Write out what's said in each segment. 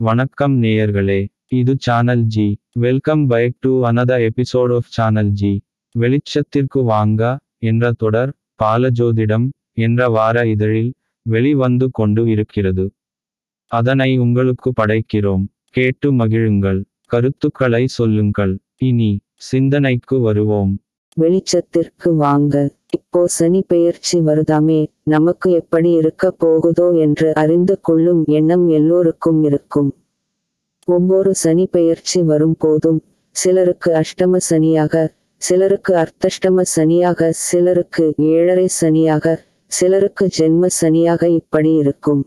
வணக்கம் நேயர்களே இது channel G welcome back to another episode of channel G வெளிச்சத்திற்கு வாங்க என்ற தொடர் பாலஜோதிடம் என்ற வார இதழில் வெளிவந்து கொண்டு இருக்கிறது. அதனை உங்களுக்கு படைக்கிறோம். கேட்டு மகிழுங்கள். கருத்துக்களை சொல்லுங்கள். இனி சிந்தனைக்கு வருவோம். வெளிச்சத்திற்கு வாங்க. இப்போ சனி பெயர்ச்சி வருதாமே நமக்கு எப்படி இருக்க போகுதோ என்று அறிந்து கொள்ளும் எண்ணம் எல்லோருக்கும் இருக்கும். ஒவ்வொரு சனி பெயர்ச்சி வரும் போதும் சிலருக்கு அஷ்டம சனியாக சிலருக்கு அர்த்தஷ்டம சனியாக சிலருக்கு ஏழரை சனியாக சிலருக்கு ஜென்ம சனியாக இப்படி இருக்கும்.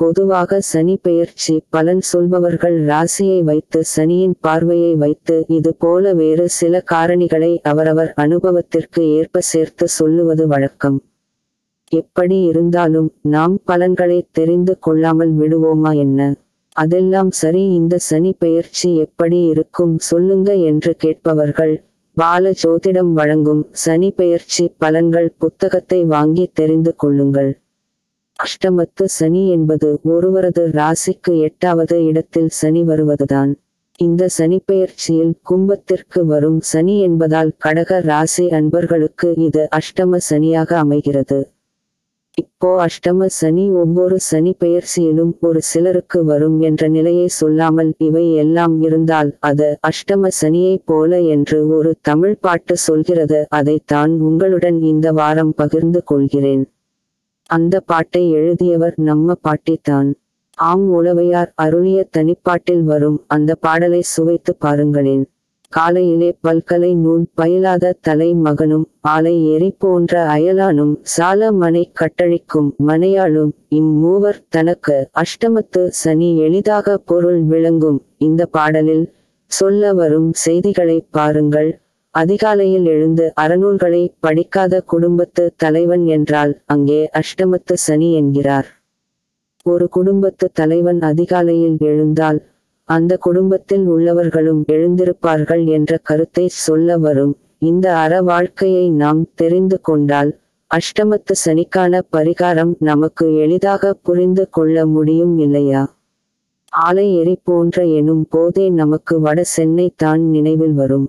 பொதுவாக சனி பெயர்ச்சி பலன் சொல்பவர்கள் ராசியை வைத்து சனியின் பார்வையை வைத்து இது போல வேறு சில காரணிகளை அவரவர் அனுபவத்திற்கு ஏற்ப சேர்த்து சொல்லுவது வழக்கம். எப்படி இருந்தாலும் நாம் பலன்களை தெரிந்து கொள்ளாமல் விடுவோமா என்ன? அதெல்லாம் சரி இந்த சனி பெயர்ச்சி எப்படி இருக்கும் சொல்லுங்க என்று கேட்பவர்கள் பால ஜோதிடம் வழங்கும் சனி பெயர்ச்சி பலன்கள் புத்தகத்தை வாங்கி தெரிந்து கொள்ளுங்கள். அஷ்டமத்து சனி என்பது ஒருவரது ராசிக்கு எட்டாவது இடத்தில் சனி வருவதுதான். இந்த சனிப்பெயர்ச்சியில் கும்பத்திற்கு வரும் சனி என்பதால் கடக ராசி அன்பர்களுக்கு இது அஷ்டம சனியாக அமைகிறது. இப்போ அஷ்டம சனி ஒவ்வொரு சனி பெயர்ச்சியிலும் ஒரு சிலருக்கு வரும் என்ற நிலையை சொல்லாமல் இவை எல்லாம் இருந்தால் அது அஷ்டம சனியைப் போல என்று ஒரு தமிழ் பாட்டு சொல்கிறது. அதைத்தான் உங்களுடன் இந்த வாரம் பகிர்ந்து கொள்கிறேன். அந்த பாட்டை எழுதியவர் நம்ம பாட்டித்தான். ஆம் உளவையார் அருளிய தனிப்பாட்டில் வரும் அந்த பாடலை சுவைத்து பாருங்களேன். காலையிலே பல்கலை நூல் பயிலாத தலை மகனும் ஆலை எரி போன்ற அயலானும் சால மனை கட்டழிக்கும் மனையாளும் இம்மூவர் தனக்கு அஷ்டமத்து சனி எளிதாக பொருள் விளங்கும். இந்த பாடலில் சொல்ல வரும் செய்திகளை பாருங்கள். அதிகாலையில் எழுந்து அறநூல்களை படிக்காத குடும்பத்து தலைவன் என்றால் அங்கே அஷ்டமத்து சனி என்கிறார். ஒரு குடும்பத்து தலைவன் அதிகாலையில் எழுந்தால் அந்த குடும்பத்தில் உள்ளவர்களும் எழுந்திருப்பார்கள் என்ற கருத்தை சொல்ல வரும். இந்த அற வாழ்க்கையை நாம் தெரிந்து கொண்டால் அஷ்டமத்து சனிக்கான பரிகாரம் நமக்கு எளிதாக புரிந்து கொள்ள முடியும் இல்லையா? ஆலை எரி போன்ற எனும் போதே நமக்கு வட சென்னை தான் நினைவில் வரும்.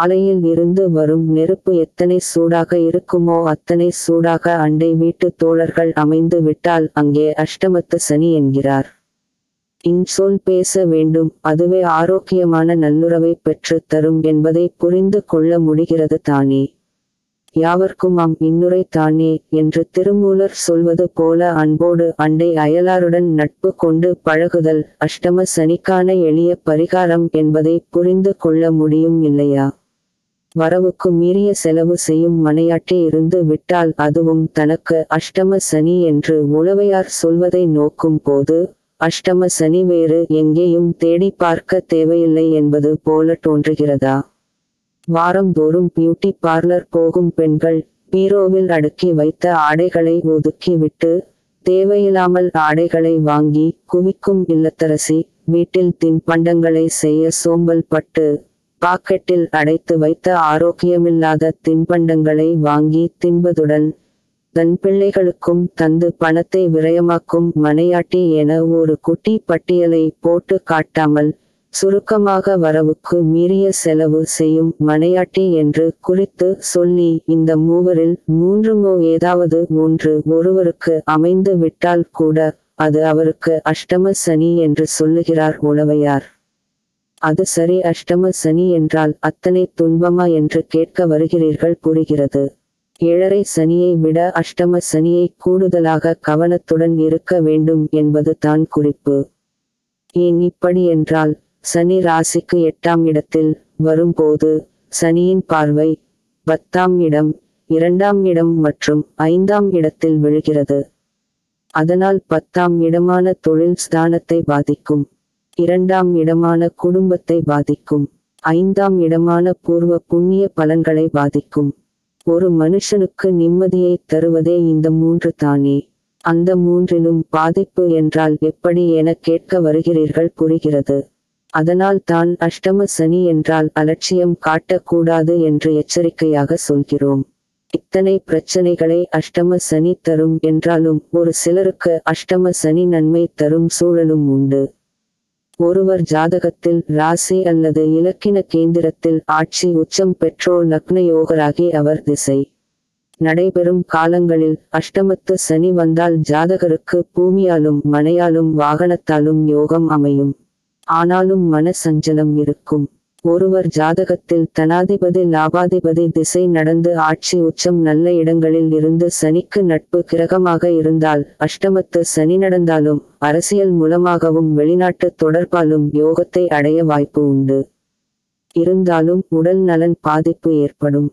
ஆலையில் இருந்து வரும் நெருப்பு எத்தனை சூடாக இருக்குமோ அத்தனை சூடாக அண்டை வீட்டு தோழர்கள் அமைந்து விட்டால் அங்கே அஷ்டமத்து சனி என்கிறார். இன்சொல் பேச வேண்டும் அதுவே ஆரோக்கியமான நல்லுறவை பெற்று தரும் என்பதை புரிந்து கொள்ள முடிகிறது தானே. யாவர்க்குமாம் இன்னுரை தானே என்று திருமூலர் சொல்வது போல அன்போடு அண்டை அயலாருடன் நட்பு கொண்டு பழகுதல் அஷ்டம சனிக்கான எளிய பரிகாரம் என்பதை புரிந்து கொள்ள முடியும் இல்லையா? வரவுக்கு மீறிய செலவு செய்யும் மனையாட்டி இருந்து விட்டால் அதுவும் தனக்கு அஷ்டம சனி என்று உளவையார் சொல்வதை நோக்கும் போது அஷ்டம சனி வேறு எங்கேயும் தேடி பார்க்க தேவையில்லை என்பது போல தோன்றுகிறதா? வாரந்தோறும் பியூட்டி பார்லர் போகும் பெண்கள் பீரோவில் அடுக்கி வைத்த ஆடைகளை ஒதுக்கிவிட்டு தேவையில்லாமல் ஆடைகளை வாங்கி குவிக்கும் இல்லத்தரசி வீட்டில் தின்பண்டங்களை செய்ய சோம்பல் பட்டு பாக்கெட்டில் அடைத்து வைத்த ஆரோக்கியமில்லாத தின்பண்டங்களை வாங்கி தின்பதுடன் தன் பிள்ளைகளுக்கும் தந்து பணத்தை விரயமாக்கும் மனையாட்டி என ஒரு குட்டி பட்டியலை போட்டு காட்டாமல் சுருக்கமாக வரவுக்கு மீறிய செலவு செய்யும் மனையாட்டி என்று குறித்து சொல்லி இந்த மூவரில் மூன்றுமோ ஏதாவது ஒன்று ஒருவருக்கு அமைந்து விட்டால் கூட அது அவருக்கு அஷ்டம சனி என்று சொல்லுகிறார் உளவையார். அது சரி அஷ்டம சனி என்றால் அத்தனை துன்பமா என்று கேட்க வருகிறீர்கள் புரிகிறது ஏழரை சனியை விட அஷ்டம சனியை கூடுதலாக கவனத்துடன் இருக்க வேண்டும் என்பது தான் குறிப்பு. ஏன் இப்படி என்றால் சனி ராசிக்கு எட்டாம் இடத்தில் வரும்போது சனியின் பார்வை பத்தாம் இடம் இரண்டாம் இடம் மற்றும் ஐந்தாம் இடத்தில் விழுகிறது. அதனால் பத்தாம் இடமான தொழில் ஸ்தானத்தை பாதிக்கும். இரண்டாம் இடமான குடும்பத்தை பாதிக்கும் ஐந்தாம் இடமான பூர்வ புண்ணிய பலன்களை பாதிக்கும் ஒரு மனுஷனுக்கு நிம்மதியை தருவதே இந்த மூன்று தானே. அந்த மூன்றிலும் பாதிப்பு என்றால் எப்படி என கேட்க வருகிறீர்கள் புரிகிறது. அதனால் தான் அஷ்டம சனி என்றால் அலட்சியம் காட்டக்கூடாது என்று எச்சரிக்கையாக சொல்கிறோம். இத்தனை பிரச்சனைகளை அஷ்டம சனி தரும் என்றாலும் ஒரு சிலருக்கு அஷ்டம சனி நன்மை தரும் சூழலும் உண்டு. ஒருவர் ஜாதகத்தில் ராசி அல்லது இலக்கின கேந்திரத்தில் ஆட்சி உச்சம் பெற்றோ லக்னயோகராகி அவர் திசை. நடைபெறும் காலங்களில் அஷ்டமத்து சனி வந்தால் ஜாதகருக்கு பூமியாலும் மனையாலும் வாகனத்தாலும் யோகம் அமையும். ஆனாலும் மன சஞ்சலம் இருக்கும். ஒருவர் ஜாதகத்தில் தனாதிபதி லாபாதிபதி திசை நடந்து ஆட்சி உச்சம் நல்ல இடங்களில் இருந்து சனிக்கு நட்பு கிரகமாக இருந்தால் அஷ்டமத்து சனி நடந்தாலும் அரசியல் மூலமாகவும் வெளிநாட்டு தொடர்பாலும் யோகத்தை அடைய வாய்ப்பு உண்டு. இருந்தாலும் உடல் நலன் பாதிப்பு ஏற்படும்.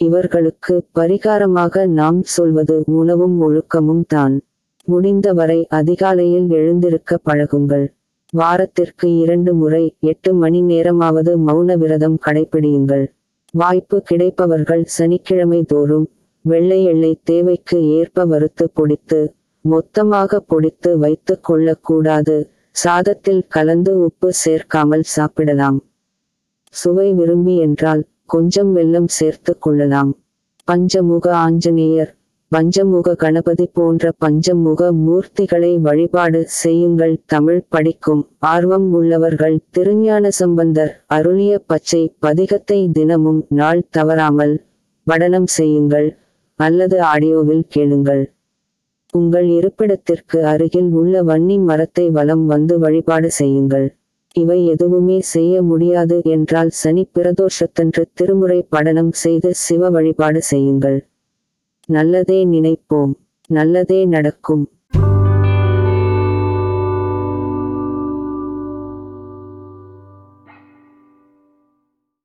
இவர்களுக்கு பரிகாரமாக நாம் சொல்வது உணவும் ஒழுக்கமும் தான். முடிந்தவரை அதிகாலையில் எழுந்திருக்க பழகுங்கள். வாரத்திற்கு இரண்டு முறை எட்டு மணி நேரமாவது மௌன விரதம் கடைபிடியுங்கள் வாய்ப்பு கிடைப்பவர்கள் சனிக்கிழமை தோறும் வெள்ளை எல்லை தேவைக்கு ஏற்ப வறுத்து பொடித்து மொத்தமாக பொடித்து வைத்துக் கொள்ளக்கூடாது. சாதத்தில் கலந்து உப்பு சேர்க்காமல் சாப்பிடலாம். சுவை விரும்பி என்றால் கொஞ்சம் வெல்லம் சேர்த்து கொள்ளலாம். பஞ்சமுக ஆஞ்சநேயர் பஞ்சமுக கணபதி போன்ற பஞ்சமுக மூர்த்திகளை வழிபாடு செய்யுங்கள். தமிழ் படிக்கும் ஆர்வம் உள்ளவர்கள் திருஞான சம்பந்தர் அருளிய பச்சை பதிகத்தை தினமும் நாள் தவறாமல் படனம் செய்யுங்கள். அல்லது ஆடியோவில் கேளுங்கள். உங்கள் இருப்பிடத்திற்கு அருகில் உள்ள வன்னி மரத்தை வலம் வந்து வழிபாடு செய்யுங்கள். இவை எதுவுமே செய்ய முடியாது என்றால் சனி பிரதோஷத்தன்று திருமுறை படனம் செய்து சிவ வழிபாடு செய்யுங்கள். நல்லதே நினைப்போம் நல்லதே நடக்கும்.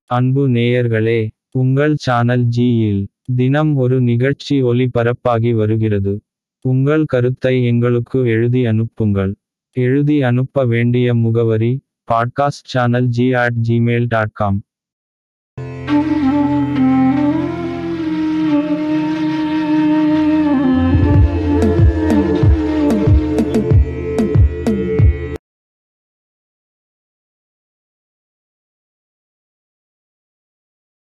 அன்பு நேயர்களே உங்கள் சேனல் ஜியில் தினம் ஒரு நிகழ்ச்சி ஒளிபரப்பாகி வருகிறது. உங்கள் கருத்தை எங்களுக்கு எழுதி அனுப்புங்கள். எழுதி அனுப்ப வேண்டிய முகவரி podcast channel G at Gmail dot com